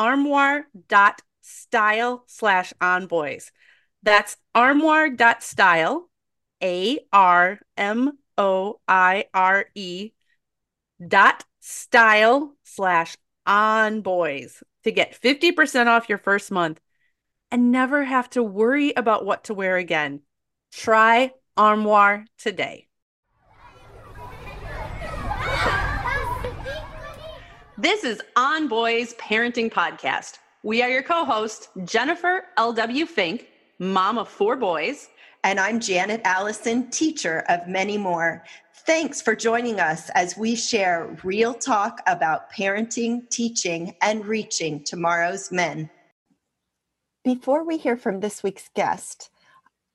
armoire.style slash onboys. That's armoire.style, A R M O I R E dot style slash onboys to get 50% off your first month and never have to worry about what to wear again. Try Armoire today. This is On Boys Parenting Podcast. We are your co hosts, Jennifer L.W. Fink, mom of four boys. And I'm Janet Allison, teacher of many more. Thanks for joining us as we share real talk about parenting, teaching, and reaching tomorrow's men. Before we hear from this week's guest,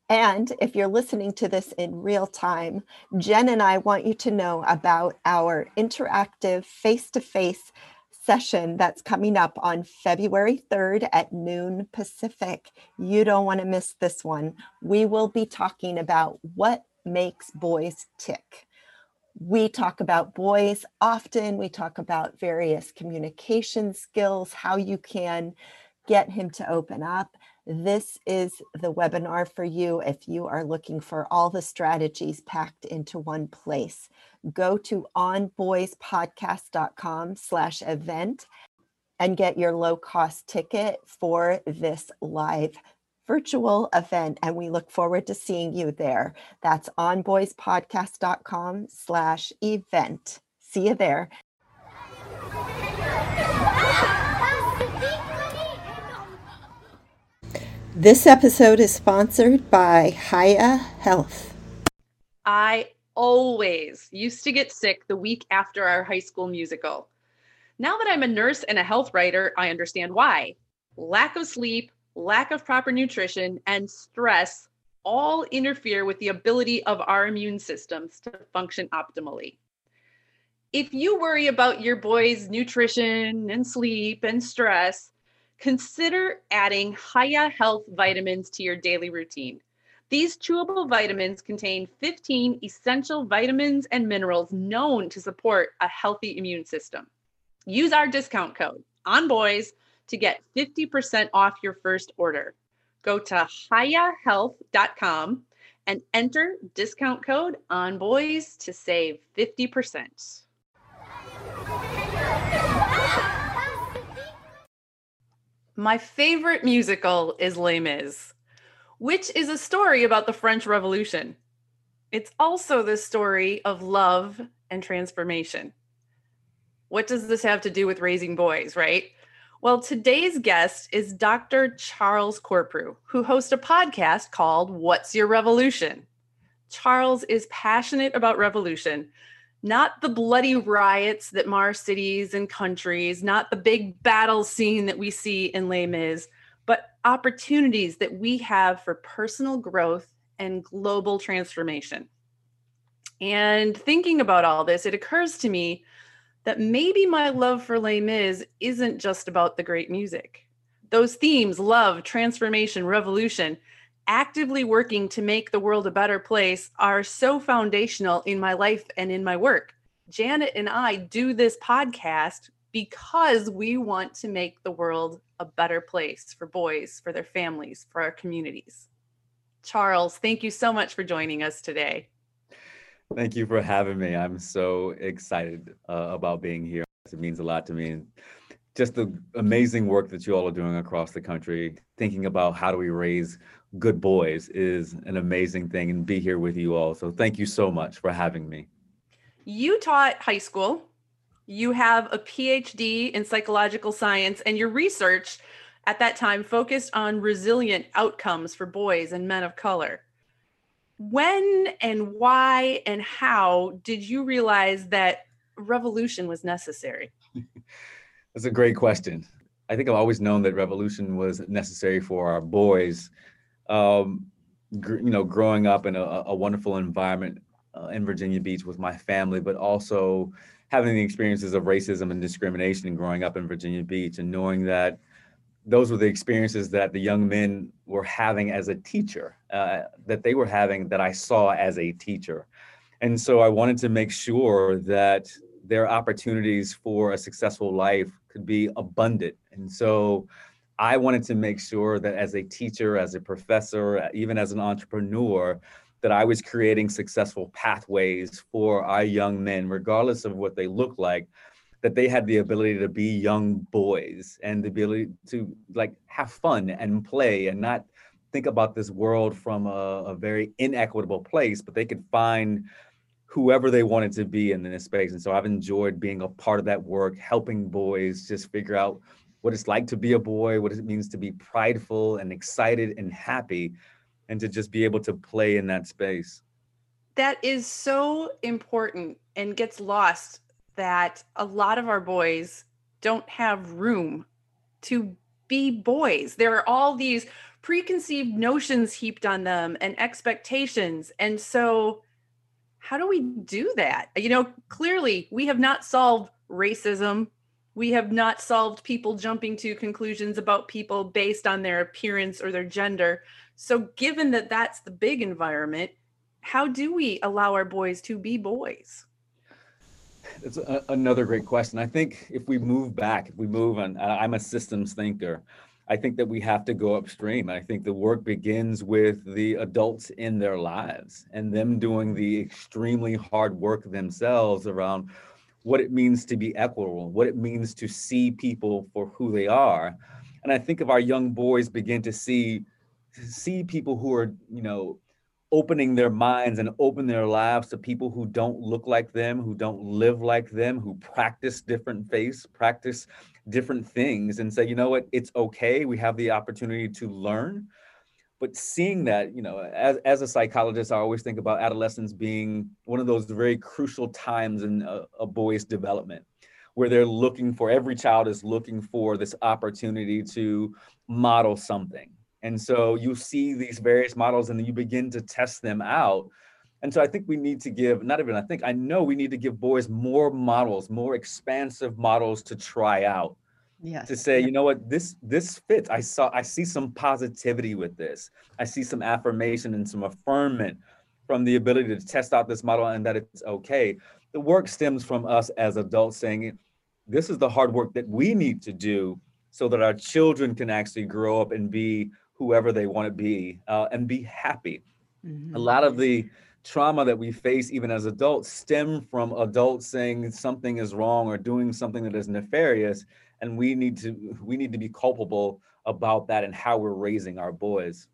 and if you're listening to this in real time, Jen and I want you to know about our interactive face to face session that's coming up on February 3rd at noon Pacific. You don't want to miss this one. We will be talking about what makes boys tick. We talk about boys often, we talk about various communication skills, how you can get him to open up this is the webinar for you if you are looking for all the strategies packed into one place. Go to onboyspodcast.com slash event and get your low cost ticket for this live virtual event. And we look forward to seeing you there. That's onboyspodcast.com slash event. See you there. This episode is sponsored by Hiya Health. I always used to get sick the week after our high school musical. Now that I'm a nurse and a health writer, I understand why. Lack of sleep, lack of proper nutrition, and stress all interfere with the ability of our immune systems to function optimally. If you worry about your boy's nutrition and sleep and stress, consider adding Hiya Health vitamins to your daily routine. These chewable vitamins contain 15 essential vitamins and minerals known to support a healthy immune system. Use our discount code on boys to get 50% off your first order. Go to hiyahealth.com and enter discount code on boys to save 50%. My favorite musical is Les Mis, which is a story about the French Revolution. It's also the story of love and transformation. What does this have to do with raising boys, right? Well, today's guest is Dr. Charles Corprew, who hosts a podcast called What's Your Revolution? Charles is passionate about revolution, not the bloody riots that mar cities and countries, not the big battle scene that we see in Les Mis, but opportunities that we have for personal growth and global transformation. And thinking about all this, it occurs to me that maybe my love for Les Mis isn't just about the great music. Those themes, love, transformation, revolution, actively working to make the world a better place are so foundational in my life and in my work. Janet and I do this podcast because we want to make the world a better place for boys, for their families, for our communities. Charles, thank you so much for joining us today. Thank you for having me. I'm so excited uh, about being here. It means a lot to me. just the amazing work that you all are doing across the country, thinking about how do we raise good boys is an amazing thing and be here with you all. So thank you so much for having me. You taught high school. You have a PhD in psychological science, and your research at that time focused on resilient outcomes for boys and men of color. When and why and how did you realize that revolution was necessary? That's a great question. I think I've always known that revolution was necessary for our boys. Um, gr- you know, growing up in a, a wonderful environment uh, in Virginia Beach with my family, but also having the experiences of racism and discrimination growing up in Virginia Beach and knowing that those were the experiences that the young men were having as a teacher, uh, that they were having that I saw as a teacher. And so I wanted to make sure that their opportunities for a successful life could be abundant. And so I wanted to make sure that as a teacher, as a professor, even as an entrepreneur, that I was creating successful pathways for our young men, regardless of what they look like, that they had the ability to be young boys and the ability to like have fun and play and not think about this world from a, a very inequitable place, but they could find whoever they wanted to be in this space. And so I've enjoyed being a part of that work, helping boys just figure out what it's like to be a boy, what it means to be prideful and excited and happy, and to just be able to play in that space. That is so important and gets lost that a lot of our boys don't have room to be boys. There are all these preconceived notions heaped on them and expectations. And so how do we do that? You know, clearly we have not solved racism. We have not solved people jumping to conclusions about people based on their appearance or their gender. So, given that that's the big environment, how do we allow our boys to be boys? It's a, another great question. I think if we move back, if we move on, I'm a systems thinker. I think that we have to go upstream. I think the work begins with the adults in their lives and them doing the extremely hard work themselves around what it means to be equitable, what it means to see people for who they are. And I think if our young boys begin to see see people who are, you know, opening their minds and open their lives to people who don't look like them, who don't live like them, who practice different faiths, practice different things and say, you know what, it's okay. We have the opportunity to learn. But seeing that, you know, as, as a psychologist, I always think about adolescence being one of those very crucial times in a, a boy's development where they're looking for every child is looking for this opportunity to model something. And so you see these various models and you begin to test them out. And so I think we need to give, not even I think, I know we need to give boys more models, more expansive models to try out. Yes. To say, you know what, this this fits. I saw I see some positivity with this. I see some affirmation and some affirmment from the ability to test out this model and that it's okay. The work stems from us as adults saying, this is the hard work that we need to do so that our children can actually grow up and be whoever they want to be uh, and be happy. Mm-hmm. A lot of the trauma that we face even as adults stem from adults saying something is wrong or doing something that is nefarious and we need to we need to be culpable about that and how we're raising our boys.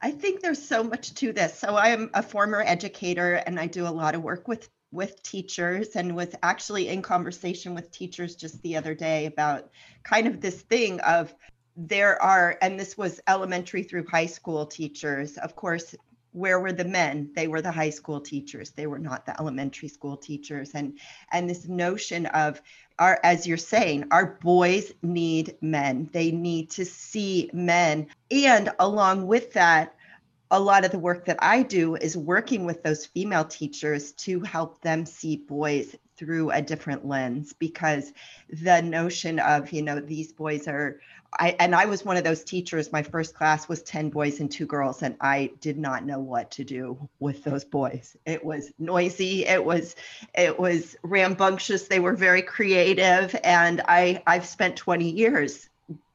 I think there's so much to this. So i am a former educator and i do a lot of work with with teachers and was actually in conversation with teachers just the other day about kind of this thing of there are and this was elementary through high school teachers. Of course where were the men? They were the high school teachers. They were not the elementary school teachers. And and this notion of our as you're saying our boys need men. They need to see men. And along with that a lot of the work that I do is working with those female teachers to help them see boys through a different lens because the notion of, you know, these boys are I and I was one of those teachers. My first class was 10 boys and two girls, and I did not know what to do with those boys. It was noisy, it was it was rambunctious, they were very creative, and I I've spent 20 years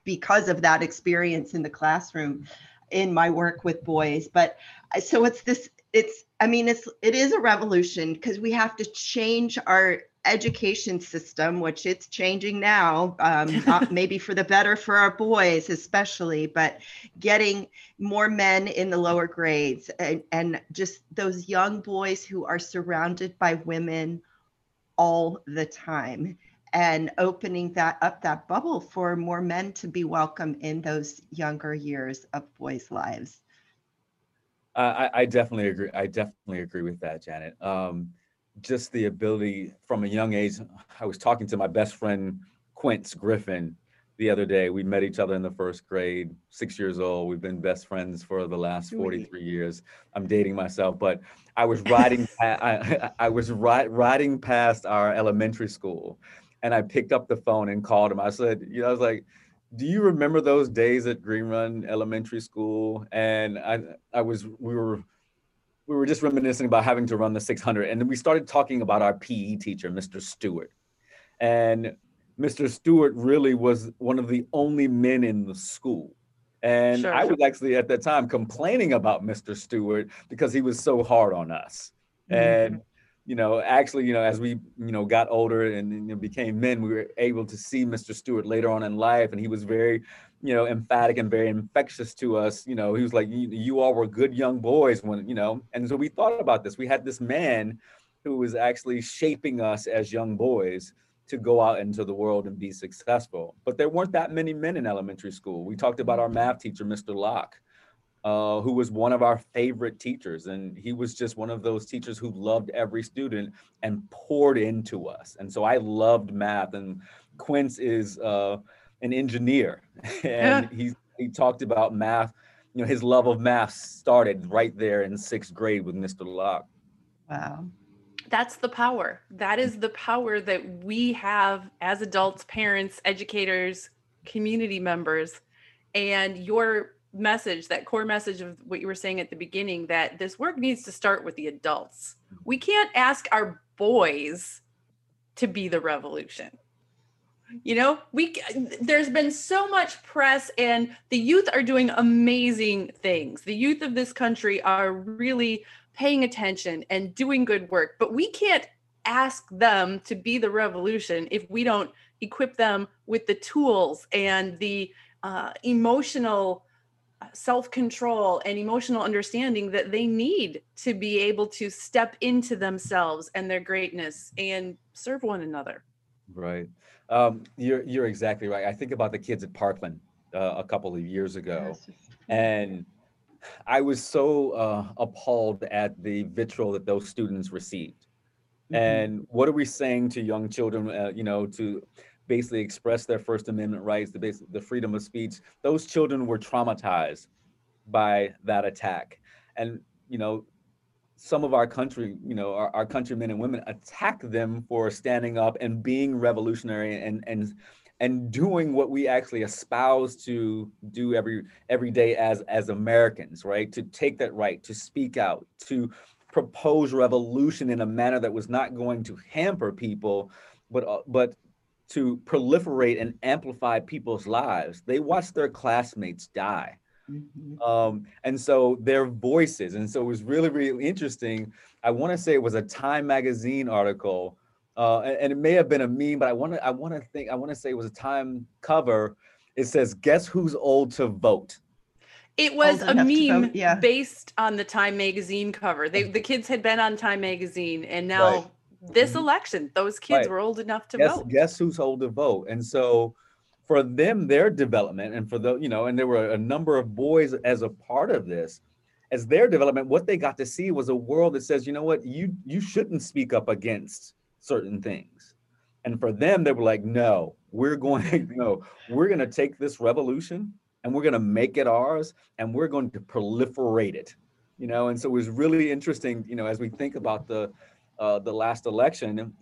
because of that experience in the classroom in my work with boys. But so it's this it's I mean it's it is a revolution because we have to change our education system, which it's changing now, um, maybe for the better for our boys, especially, but getting more men in the lower grades and, and just those young boys who are surrounded by women all the time and opening that up that bubble for more men to be welcome in those younger years of boys' lives. I, I, definitely agree. I definitely agree with that, Janet. Um, just the ability from a young age. I was talking to my best friend Quince Griffin the other day. We met each other in the first grade, six years old. We've been best friends for the last 43 years. I'm dating myself, but I was riding. I, I was ri- riding past our elementary school, and I picked up the phone and called him. I said, you know, I was like, "Do you remember those days at Green Run Elementary School?" And I, I was, we were we were just reminiscing about having to run the 600 and then we started talking about our pe teacher mr stewart and mr stewart really was one of the only men in the school and sure. i was actually at that time complaining about mr stewart because he was so hard on us mm-hmm. and you know actually you know as we you know got older and you know, became men we were able to see mr stewart later on in life and he was very you know, emphatic and very infectious to us. You know, he was like, you, you all were good young boys when, you know, and so we thought about this. We had this man who was actually shaping us as young boys to go out into the world and be successful. But there weren't that many men in elementary school. We talked about our math teacher, Mr. Locke, uh, who was one of our favorite teachers. And he was just one of those teachers who loved every student and poured into us. And so I loved math. And Quince is, uh, an engineer, and he he talked about math. You know, his love of math started right there in sixth grade with Mr. Locke. Wow. That's the power. That is the power that we have as adults, parents, educators, community members. And your message, that core message of what you were saying at the beginning, that this work needs to start with the adults. We can't ask our boys to be the revolution. You know we there's been so much press and the youth are doing amazing things. The youth of this country are really paying attention and doing good work but we can't ask them to be the revolution if we don't equip them with the tools and the uh, emotional uh, self-control and emotional understanding that they need to be able to step into themselves and their greatness and serve one another right um, you're you're exactly right. I think about the kids at Parkland uh, a couple of years ago, and I was so uh, appalled at the vitriol that those students received. Mm-hmm. And what are we saying to young children? Uh, you know, to basically express their First Amendment rights, the basic, the freedom of speech. Those children were traumatized by that attack, and you know, some of our country, you know, our, our countrymen and women attack them for standing up and being revolutionary and and and doing what we actually espouse to do every every day as as Americans, right? To take that right, to speak out, to propose revolution in a manner that was not going to hamper people, but uh, but to proliferate and amplify people's lives. They watched their classmates die Mm-hmm. Um, and so their voices. And so it was really, really interesting. I want to say it was a Time magazine article. Uh, and, and, it may have been a meme, but I want to I want to think I want to say it was a Time cover. It says, "Guess who's old to vote." It was old a meme yeah. based on the Time magazine cover. They the kids had been on Time magazine, and now right. This mm-hmm. election, those kids right. were old enough to guess, vote. Guess who's old to vote? And so for them their development and for the you know and there were a number of boys as a part of this as their development what they got to see was a world that says you know what you you shouldn't speak up against certain things and for them they were like no we're going know we're going to take this revolution and we're going to make it ours and we're going to proliferate it you know and so it was really interesting you know as we think about the uh, the last election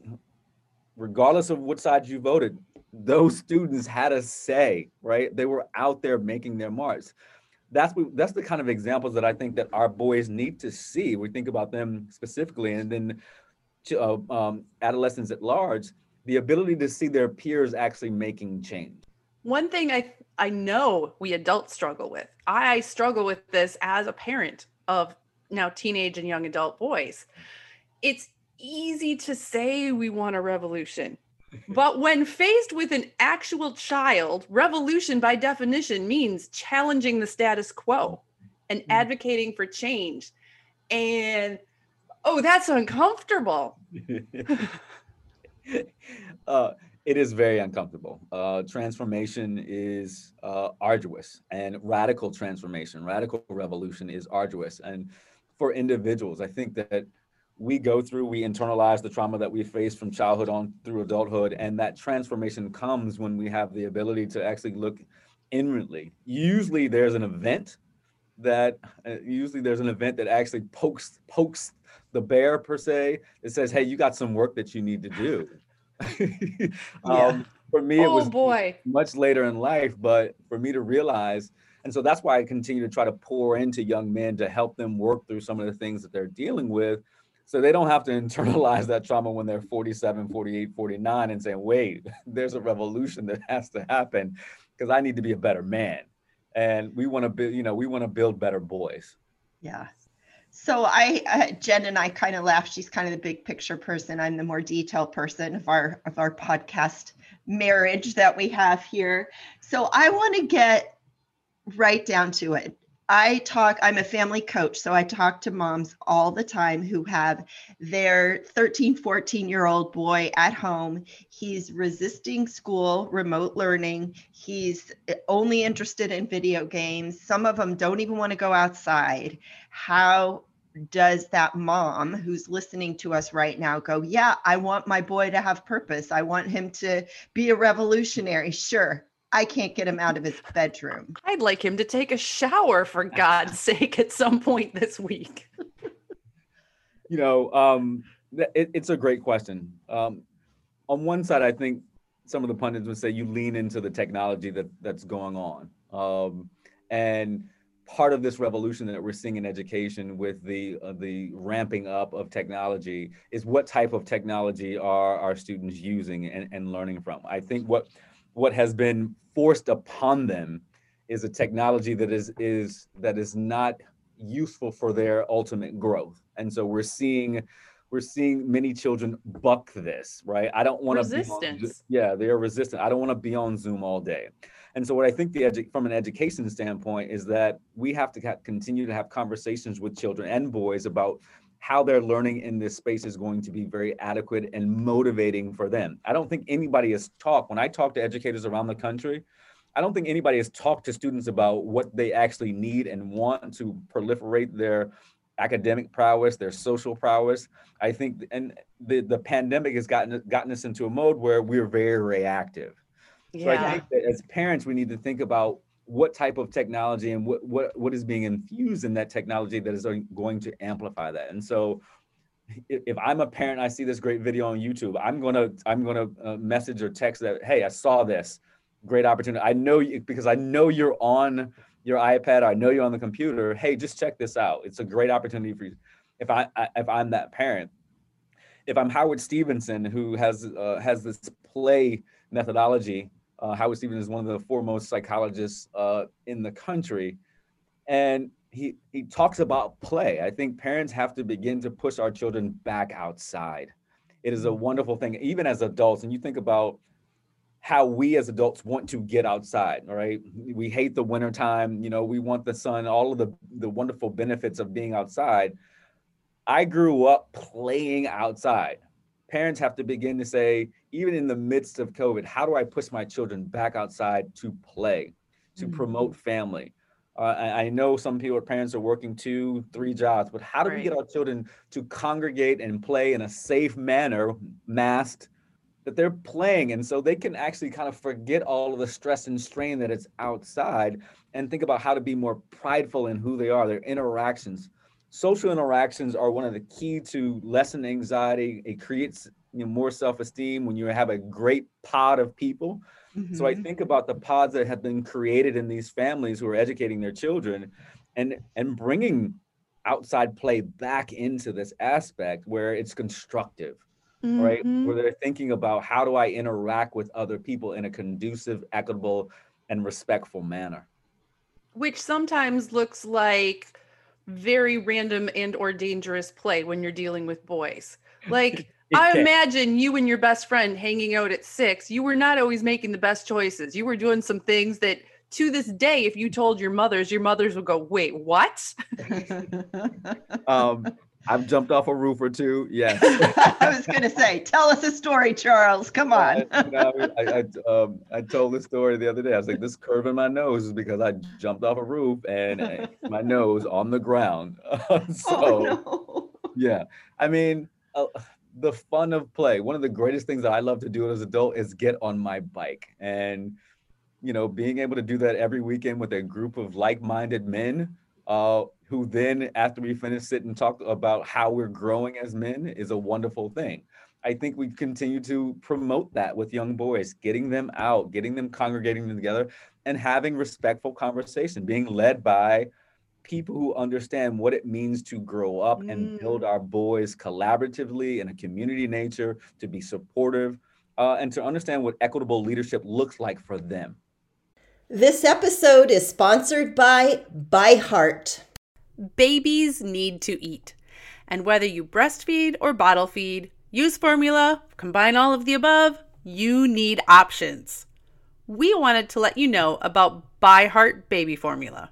regardless of what side you voted those students had a say, right? They were out there making their marks. That's that's the kind of examples that I think that our boys need to see. We think about them specifically, and then uh, um, adolescents at large, the ability to see their peers actually making change. One thing I I know we adults struggle with. I struggle with this as a parent of now teenage and young adult boys. It's easy to say we want a revolution. But when faced with an actual child, revolution by definition means challenging the status quo and Mm. advocating for change. And oh, that's uncomfortable. uh, it is very uncomfortable. Uh, transformation is uh, arduous, and radical transformation, radical revolution is arduous. And for individuals, I think that we go through, we internalize the trauma that we face from childhood on through adulthood, and that transformation comes when we have the ability to actually look inwardly. Usually, there's an event that uh, usually there's an event that actually pokes pokes the bear per se. It says, "Hey, you got some work that you need to do." um, for me, it oh was boy. much later in life, but for me to realize, and so that's why I continue to try to pour into young men to help them work through some of the things that they're dealing with so they don't have to internalize that trauma when they're 47 48 49 and saying wait there's a revolution that has to happen because i need to be a better man and we want to build you know we want to build better boys Yeah. So I, uh, Jen and I kind of laugh. She's kind of the big picture person. I'm the more detailed person of our of our podcast marriage that we have here. So I want to get right down to it. I talk, I'm a family coach, so I talk to moms all the time who have their 13, 14 year old boy at home. He's resisting school, remote learning. He's only interested in video games. Some of them don't even want to go outside. How does that mom who's listening to us right now go, Yeah, I want my boy to have purpose. I want him to be a revolutionary. Sure, I can't get him out of his bedroom. I'd like him to take a shower for God's sake at some point this week. you know um it, it's a great question um on one side i think some of the pundits would say you lean into the technology that that's going on um and part of this revolution that we're seeing in education with the uh, the ramping up of technology is what type of technology are our students using and, and learning from i think what what has been forced upon them is a technology that is is that is not useful for their ultimate growth. And so we're seeing we're seeing many children buck this right? I don't want to Resistance. yeah they're resistant. I don't want to be on zoom all day. And so what i think the edu- from an education standpoint is that we have to ha- continue to have conversations with children and boys about how their learning in this space is going to be very adequate and motivating for them i don't think anybody has talked when i talk to educators around the country I don't think anybody has talked to students about what they actually need and want to proliferate their academic prowess, their social prowess. I think, and the, the pandemic has gotten gotten us into a mode where we're very reactive. So I think that as parents, we need to think about what type of technology and what what what is being infused in that technology that is going to amplify that. And so, if, I'm a parent, I see this great video on YouTube. I'm gonna I'm gonna uh, message or text that, hey, I saw this great opportunity. I know you because I know you're on your iPad. or I know you're on the computer. Hey, just check this out. It's a great opportunity for you. If I, I if I'm that parent, if I'm Howard Stevenson, who has uh, has this play methodology, uh, Howard Stevenson is one of the foremost psychologists uh, in the country, and he he talks about play. I think parents have to begin to push our children back outside. It is a wonderful thing, even as adults. And you think about how we as adults want to get outside right we hate the wintertime you know we want the sun all of the the wonderful benefits of being outside i grew up playing outside parents have to begin to say even in the midst of covid how do i push my children back outside to play to Mhm. promote family? Uh, I, I know some people parents are working two three jobs but how do we get our children to congregate and play in a safe manner masked that they're playing? And so they can actually kind of forget all of the stress and strain that it's outside and think about how to be more prideful in who they are their interactions. Social interactions are one of the key to lessen anxiety. It creates you know, more self-esteem when you have a great pod of people so i Mhm. think about the pods that have been created in these families who are educating their children and and bringing outside play back into this aspect where it's constructive right? Mhm. Where they're thinking about how do I interact with other people in a conducive, equitable, and respectful manner. Which sometimes looks like very random and or dangerous play when you're dealing with boys. Like I imagine you and your best friend hanging out at six, you were not always making the best choices. You were doing some things that to this day, if you told your mothers, your mothers would go, wait, what? um, I've jumped off a roof or two. Yes. I was going to say, tell us a story, Charles. Come on. I, you know, I, I, um, I, told this story the other day. I was like, this curve in my nose is because I jumped off a roof and my nose on the ground. so, oh, no. yeah. I mean, uh, the fun of play. One of the greatest things that I love to do as an adult is get on my bike. And, you know, being able to do that every weekend with a group of like minded men uh, who then, after we finish, sit and talk about how we're growing as men is a wonderful thing. I think we continue to promote that with young boys, getting them out, getting them congregating together, and having respectful conversation, being led by people who understand what it means to grow up mm. and build mm. our boys collaboratively in a community nature, to be supportive, uh, and to understand what equitable leadership looks like for them. This episode is sponsored by ByHeart. Babies need to eat. And whether you breastfeed or bottle feed, use formula, combine all of the above, you need options. We wanted to let you know about ByHeart Baby Formula.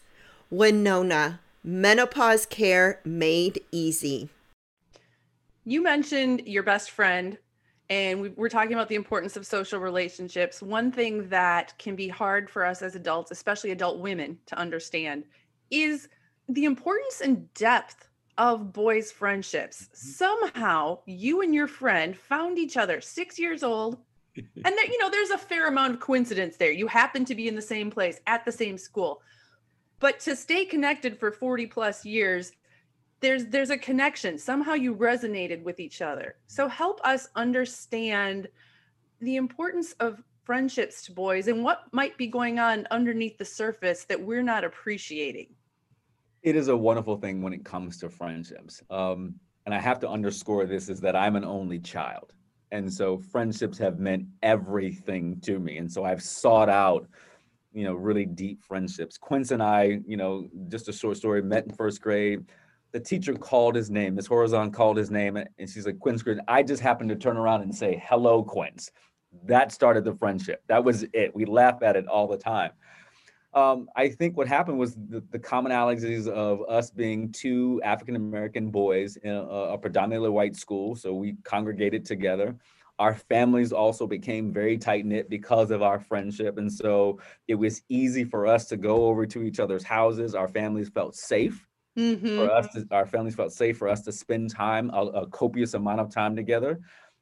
Winona, menopause care made easy. You mentioned your best friend and we, we're talking about the importance of social relationships. One thing that can be hard for us as adults, especially adult women, to understand is the importance and depth of boys' friendships. Mhm. Somehow, you and your friend found each other six years old, and there, you know, there's a fair amount of coincidence there. You happen to be in the same place at the same school, but to stay connected for 40 plus years, there's there's a connection. Somehow you resonated with each other. So help us understand the importance of friendships to boys and what might be going on underneath the surface that we're not appreciating. It is a wonderful thing when it comes to friendships. Um, and I have to underscore this is that I'm an only child. And so friendships have meant everything to me. And so I've sought out, you know, really deep friendships. Quince and I, you know, just a short story, met in first grade. The teacher called his name, Miss Horizon called his name, and she's like, Quince Green. I just happened to turn around and say, hello, Quince. That started the friendship. That was it. We laugh at it all the time um, I think what happened was the, the commonalities of us being two African American boys in a, a, predominantly white school. So we congregated together. Our families also became very tight knit because of our friendship. And so it was easy for us to go over to each other's houses. Our families felt safe. Mm-hmm. For us, to, our families felt safe for us to spend time, a, a copious amount of time together.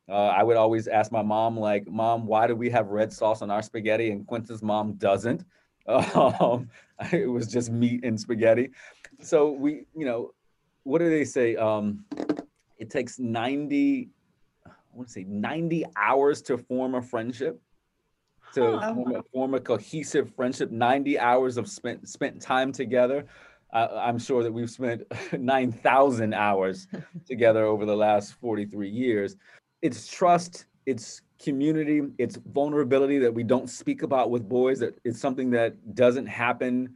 Uh, I would always ask my mom, like, Mom, why do we have red sauce on our spaghetti? And Quince's mom doesn't. Um, it was just meat and spaghetti. So we, you know, what do they say? Um, it takes 90, I want to say 90 hours to form a friendship, to form, a, form, a, cohesive friendship, 90 hours of spent, spent time together. Uh, I'm sure that we've spent 9,000 hours together over the last 43 years. It's trust, it's community, it's vulnerability that we don't speak about with boys, that it's something that doesn't happen,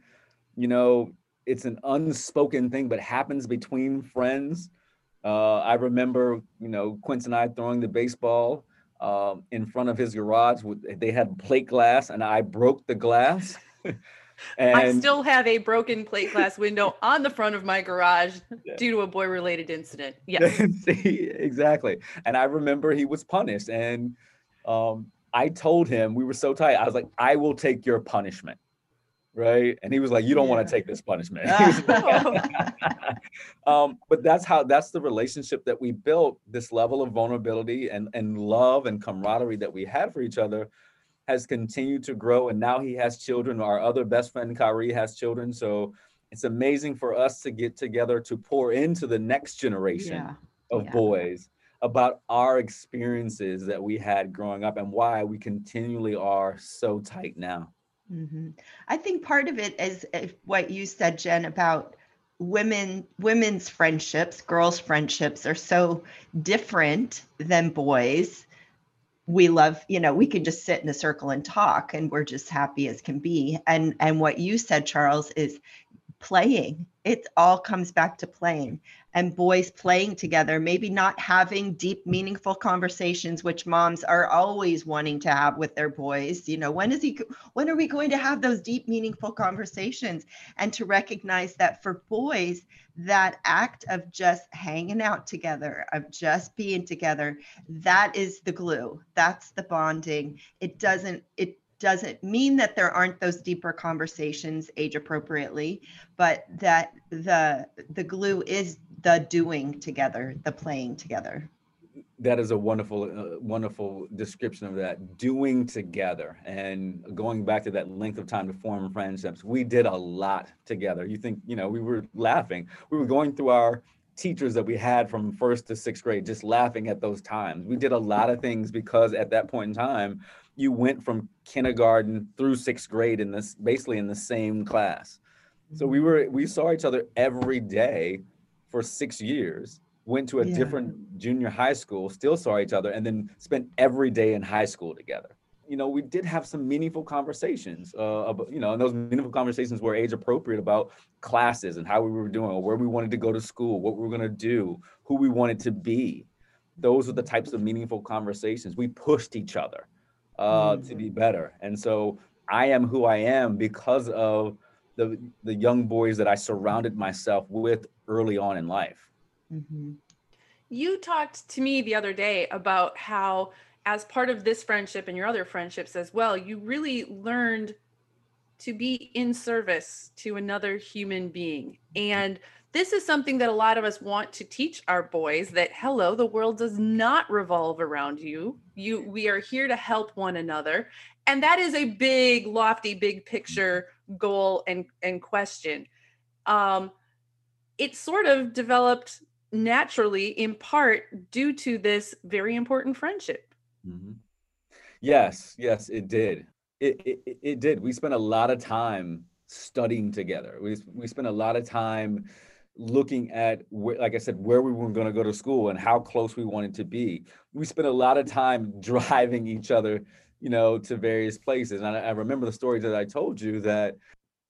you know, it's an unspoken thing, but happens between friends. Uh, I remember, you know, Quince and I throwing the baseball uh, in front of his garage. With, They had plate glass, and I broke the glass. and I still have a broken plate glass window on the front of my garage yeah. due to a boy related incident. Yes. exactly. And I remember he was punished. And um, I told him we were so tight. I was like, I will take your punishment. Right. And he was like, You don't yeah. want to take this punishment. um, but that's how that's the relationship that we built, this level of vulnerability and, and love and camaraderie that we had for each other has continued to grow. And now he has children. Our other best friend, Kyrie, has children. So it's amazing for us to get together to pour into the next generation yeah. of yeah. boys about our experiences that we had growing up and why we continually are so tight now. Mm-hmm. I think part of it is what you said, Jen, about women women's friendships girls friendships are so different than boys we love you know we can just sit in a circle and talk and we're just happy as can be and and what you said charles is playing it all comes back to playing and boys playing together, maybe not having deep, meaningful conversations, which moms are always wanting to have with their boys. You know, when is he, when are we going to have those deep, meaningful conversations? And to recognize that for boys, that act of just hanging out together, of just being together, that is the glue. That's the bonding. It doesn't, it doesn't mean that there aren't those deeper conversations age appropriately but that the the glue is the doing together the playing together. That is a wonderful uh, wonderful description of that doing together. And going back to that length of time to form friendships we did a lot together. You think you know we were laughing. We were going through our teachers that we had from first to sixth grade just laughing at those times. We did a lot of things because at that point in time you went from kindergarten through sixth grade in this basically in the same class. So we were we saw each other every day for six years. Went to a yeah. different junior high school, still saw each other, and then spent every day in high school together. You know, we did have some meaningful conversations. Uh, about, you know, and those meaningful conversations were age appropriate about classes and how we were doing, or where we wanted to go to school, what we were going to do, who we wanted to be. Those were the types of meaningful conversations. We pushed each other uh, mm. to be better. And so I am who I am because of the the young boys that I surrounded myself with early on in life. Mm-hmm. you talked to me the other day about how as part of this friendship and your other friendships as well you really learned to be in service to another human being and this is something that a lot of us want to teach our boys that hello the world does not revolve around you. You we are here to help one another. And that is a big lofty big picture goal and and question. Um it sort of developed naturally in part due to this very important friendship. Mm-hmm. yes yes it did. It, it it did. We spent a lot of time studying together. We, we spent a lot of time looking at like I said, where we were going to go to school and how close we wanted to be. We spent a lot of time driving each other, you know, to various places. And I, I remember the stories that I told you that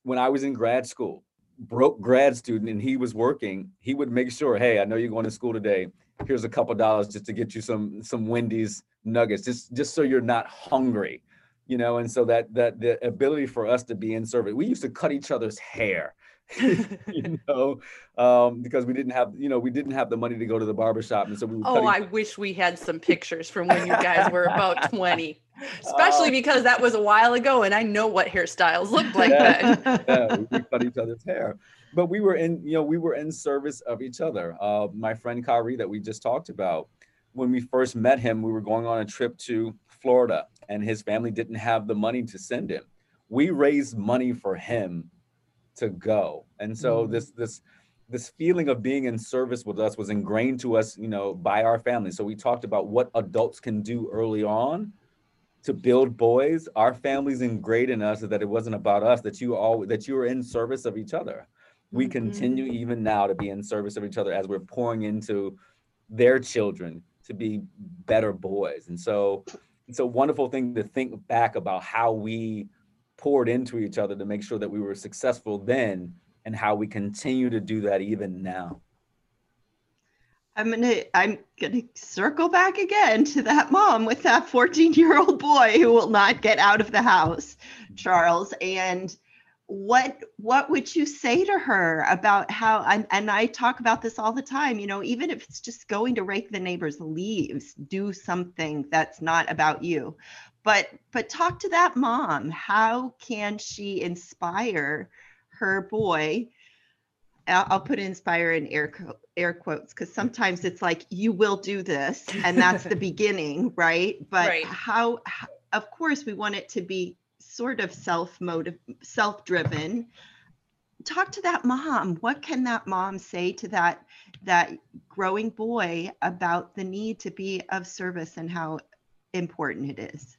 when I was in grad school, broke grad student, and he was working, he would make sure, hey, I know you're going to school today. Here's a couple dollars just to get you some some Wendy's nuggets, just just so you're not hungry, you know. And so that that the ability for us to be in service, we used to cut each other's hair you know, um, because we didn't have, you know, we didn't have the money to go to the barbershop. And so we Oh, I wish we had some pictures from when you guys were about 20, especially uh, because that was a while ago and I know what hairstyles looked like yeah, then. yeah, we cut each other's hair. But we were in, you know, we were in service of each other. Uh, my friend Kari that we just talked about, when we first met him, we were going on a trip to Florida and his family didn't have the money to send him. We raised money for him to go. And so mm-hmm. this this this feeling of being in service with us was ingrained to us, you know, by our family. So we talked about what adults can do early on to build boys. Our families ingrained in us that it wasn't about us, that you all that you were in service of each other. We mm-hmm. continue even now to be in service of each other as we're pouring into their children to be better boys. And so it's a wonderful thing to think back about how we poured into each other to make sure that we were successful then and how we continue to do that even now. I'm gonna I'm gonna circle back again to that mom with that 14 year old boy who will not get out of the house, mm-hmm. Charles. And what what would you say to her about how I'm, and I talk about this all the time, you know, even if it's just going to rake the neighbor's leaves, do something that's not about you but but talk to that mom. How can she inspire her boy? I'll, put inspire in air air quotes because sometimes it's like you will do this and that's the beginning right? But right. How, how of course we want it to be sort of self motive self driven talk to that mom. What can that mom say to that that growing boy about the need to be of service and how important it is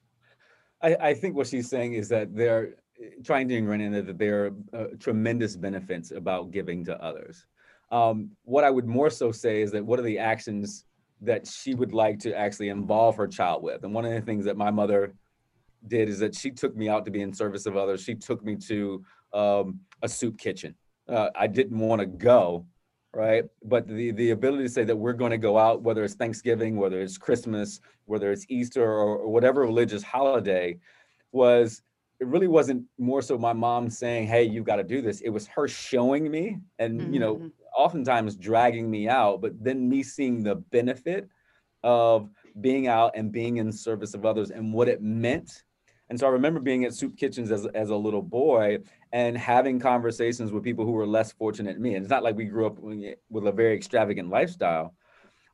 I, I think what she's saying is that they're eh, trying to ingrain in that there are uh, tremendous benefits about giving to others. Um, what I would more so say is that what are the actions that she would like to actually involve her child with? And one of the things that my mother did is that she took me out to be in service of others. She took me to um, a soup kitchen. Uh, I didn't want to go, right? But the the ability to say that we're going to go out, whether it's Thanksgiving, whether it's Christmas, whether it's Easter, or, or whatever religious holiday, was it really wasn't more so my mom saying, "Hey, you've got to do this." It was her showing me, and mm-hmm. you know, mm-hmm. oftentimes dragging me out, but then me seeing the benefit of being out and being in service of others and what it meant and so I remember being at soup kitchens as, as a little boy and having conversations with people who were less fortunate than me. And it's not like we grew up with a very extravagant lifestyle,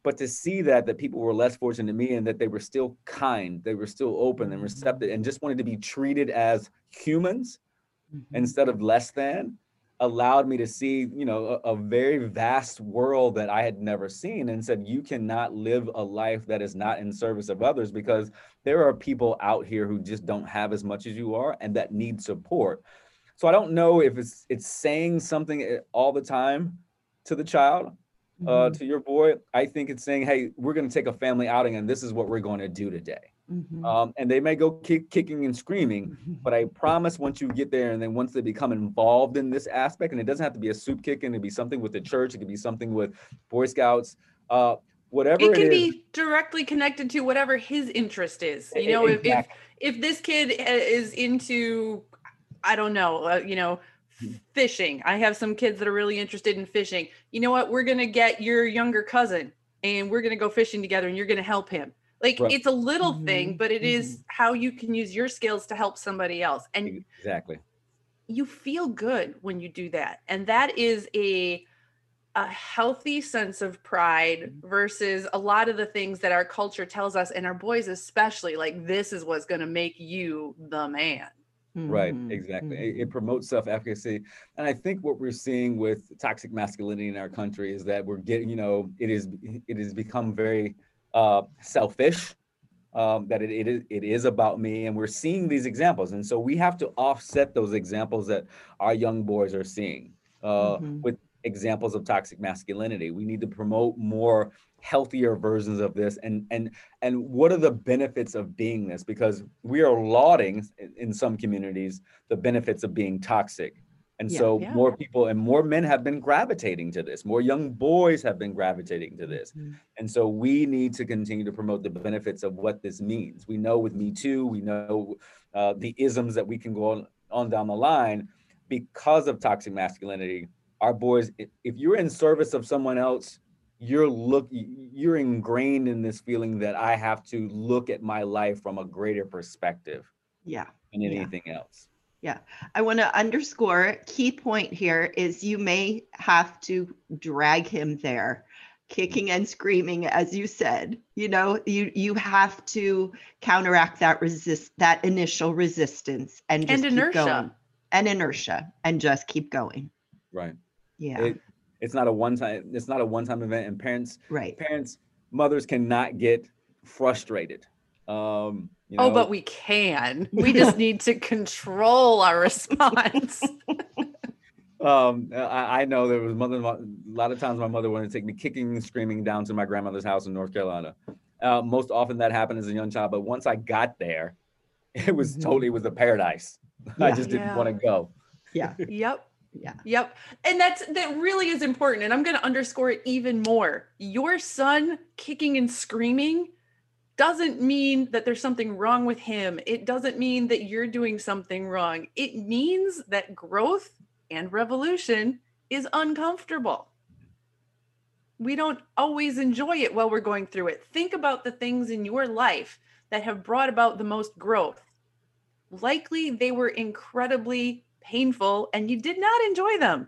but to see that that people were less fortunate than me and that they were still kind, they were still open and receptive and just wanted to be treated as humans mm-hmm. instead of less than allowed me to see, you know, a, a, very vast world that I had never seen and said, you cannot live a life that is not in service of others because there are people out here who just don't have as much as you are and that need support. So I don't know if it's it's saying something eh, all the time to the child, uh, mm-hmm. to your boy. I think it's saying, hey, we're going to take a family outing and this is what we're going to do today. Mm-hmm. Um, and they may go kick, kicking and screaming, mm-hmm. but I promise once you get there and then once they become involved in this aspect, and it doesn't have to be a soup kicking, it could be something with the church, it could be something with Boy Scouts, uh, whatever it can it be directly connected to whatever his interest is. You know, exactly. if, if if this kid is into, I don't know, uh, you know, hmm. fishing. I have some kids that are really interested in fishing. You know what? We're gonna get your younger cousin and we're going to go fishing together and you're going to help him. Like Right. it's a little Mhm, thing, but it is mhm. how you can use your skills to help somebody else. And Exactly. you feel good when you do that. And that is a a healthy sense of pride versus a lot of the things that our culture tells us and our boys especially like this is what's going to make you the man. Right, Mhm, exactly. It, mhm. it promotes self-efficacy, and I think what we're seeing with toxic masculinity in our country is that we're getting, you know, it is it has become very uh, selfish. Um, that it, it is it is about me, and we're seeing these examples, and so we have to offset those examples that our young boys are seeing uh, Mhm. with examples of toxic masculinity. We need to promote more healthier versions of this, and and and what are the benefits of being this? Because we are lauding in- some communities the benefits of being toxic. And Yeah. so Yeah. more people and more men have been gravitating to this. More young boys have been gravitating to this. Mhm. And so we need to continue to promote the benefits of what this means. We know with Me Too, we know uh, the isms that we can go on, on down the line because of toxic masculinity. Our boys, if you're in service of someone else, you're look you're ingrained in this feeling that I have to look at my life from a greater perspective Yeah. than Yeah. anything else. Yeah. I want to underscore key point here is you may have to drag him there kicking and screaming as you said you know you you have to counteract that resist that initial resistance and just And keep inertia. going and inertia and just keep going Right. Yeah It, it's not a one time it's not a one time event and parents right parents mothers cannot get frustrated um you oh, know, but we can. We just need to control our response. um I, I know there was mother a lot of times my mother wanted to take me kicking and screaming down to my grandmother's house in north carolina uh, most often that happened as a young child but once i got there it was Mhm. totally it was a paradise i just didn't Yeah. want to go yeah yep. Yeah Yep. And that's that really is important. And I'm going to underscore it even more. Your son kicking and screaming doesn't mean that there's something wrong with him. It doesn't mean that you're doing something wrong. It means that growth and revolution is uncomfortable. We don't always enjoy it while we're going through it. Think about the things in your life that have brought about the most growth. Likely they were incredibly painful and you did not enjoy them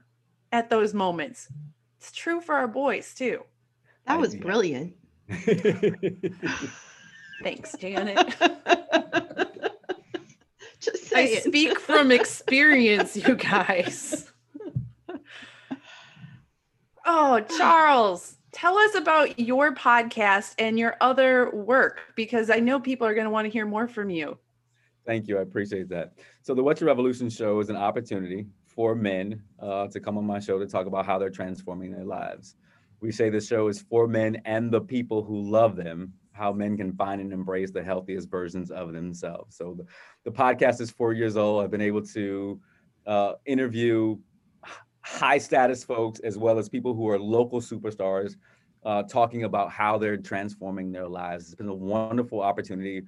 at those moments. It's true for our boys too. that was brilliant Thanks, Janet. just I speak from experience, you guys. Oh, Charles, tell us about your podcast and your other work because I know people are going to want to hear more from you. Thank you. I appreciate that. So the What's Your Revolution show is an opportunity for men uh, to come on my show to talk about how they're transforming their lives. We say the show is for men and the people who love them, how men can find and embrace the healthiest versions of themselves. So the, the podcast is four years old. I've been able to uh, interview high status folks as well as people who are local superstars uh, talking about how they're transforming their lives. It's been a wonderful opportunity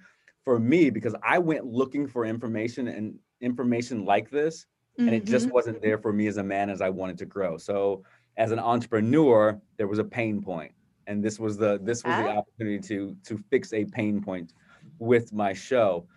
for me because I went looking for information and information like this, and it just Mhm. wasn't there for me as a man as I wanted to grow. So as an entrepreneur, there was a pain point, and this was the this was the Ah. opportunity to to fix a pain point with my show.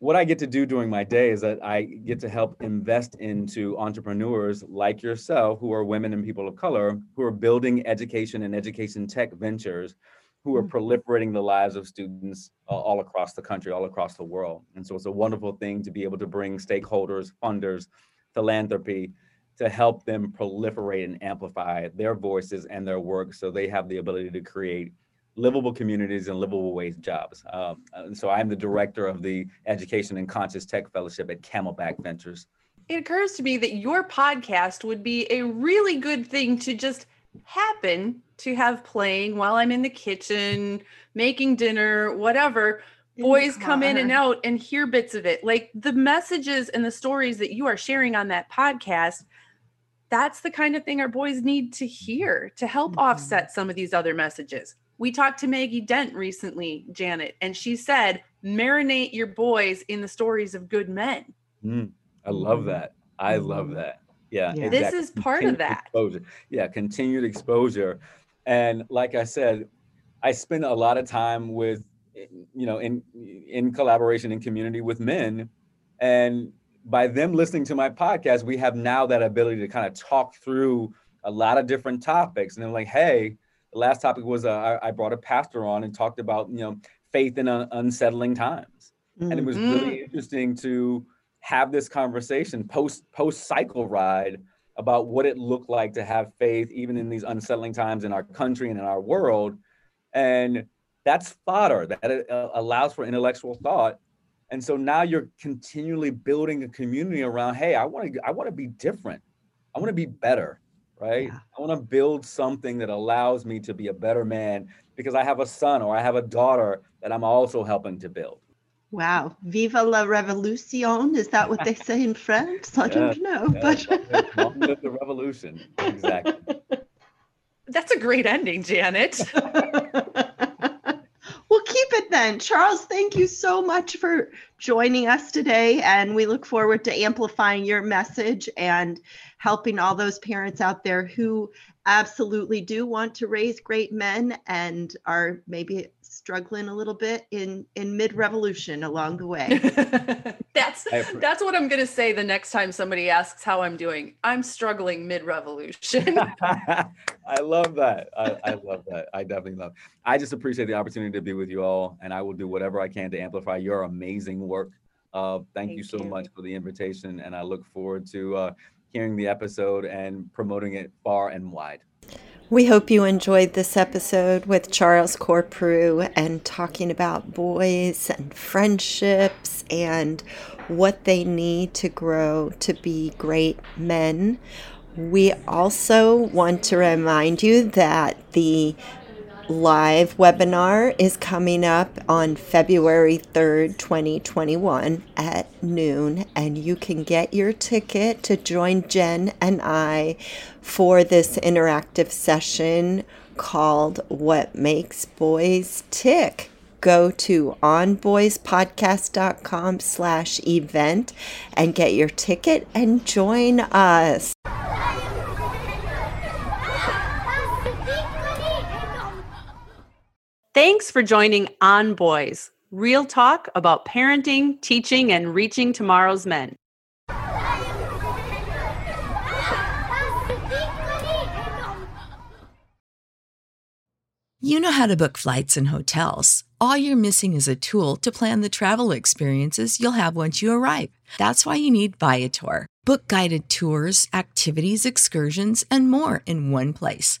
What I get to do during my day is that I get to help invest into entrepreneurs like yourself, who are women and people of color, who are building education and education tech ventures who are Mhm. proliferating the lives of students uh, all across the country, all across the world. And so it's a wonderful thing to be able to bring stakeholders, funders, philanthropy to help them proliferate and amplify their voices and their work so they have the ability to create livable communities and livable wage jobs. Um, and so I'm the director of the Education and Conscious Tech Fellowship at Camelback Ventures. It occurs to me that your podcast would be a really good thing to just happen to have playing while I'm in the kitchen, making dinner, whatever. In boys come in and out and hear bits of it. Like the messages and the stories that you are sharing on that podcast, that's the kind of thing our boys need to hear to help Mhm. offset some of these other messages. We talked to Maggie Dent recently, Janet, and she said, marinate your boys in the stories of good men. Mm, I love that. I love that. Yeah. Yeah. This is part of that. Exposure. Yeah, continued exposure. And like I said, I spend a lot of time with, you know, in in collaboration and community with men, and by them listening to my podcast, we have now that ability to kind of talk through a lot of different topics. And then like, hey, the last topic was uh, I, I brought a pastor on and talked about you know faith in un- unsettling times, mm-hmm. and it was really mm-hmm. interesting to have this conversation post post cycle ride about what it looked like to have faith even in these unsettling times in our country and in our world. And that's fodder that uh, allows for intellectual thought. And so now you're continually building a community around hey i want to i want to be different. I want to be better right? Yeah. i want to build something that allows me to be a better man because i have a son or i have a daughter that i'm also helping to build Wow. Viva la revolution. Is that what they say in France? I yes, don't know. Yes, but the revolution. Exactly. That's a great ending, Janet. We'll keep it then. Charles, thank you so much for joining us today. And we look forward to amplifying your message and helping all those parents out there who absolutely do want to raise great men and are maybe struggling a little bit in in mid revolution along the way. That's that's what i'm going to say the next time somebody asks how i'm doing. I'm struggling mid revolution i love that. I, I, love that. I definitely love i just appreciate the opportunity to be with you all and i will do whatever i can to amplify your amazing work. Uh, thank, thank you so you. much for the invitation and i look forward to uh, hearing the episode and promoting it far and wide we hope you enjoyed this episode with Charles Corprew and talking about boys and friendships and what they need to grow to be great men. We also want to remind you that the live webinar is coming up on February 3rd, 2021 at noon, and you can get your ticket to join Jen and I for this interactive session called What Makes Boys Tick. Go to onboyspodcast.com slash event and get your ticket and join us. Thanks for joining On Boys, real talk about parenting, teaching, and reaching tomorrow's men. You know how to book flights and hotels. All you're missing is a tool to plan the travel experiences you'll have once you arrive. That's why you need Viator. Book guided tours, activities, excursions, and more in one place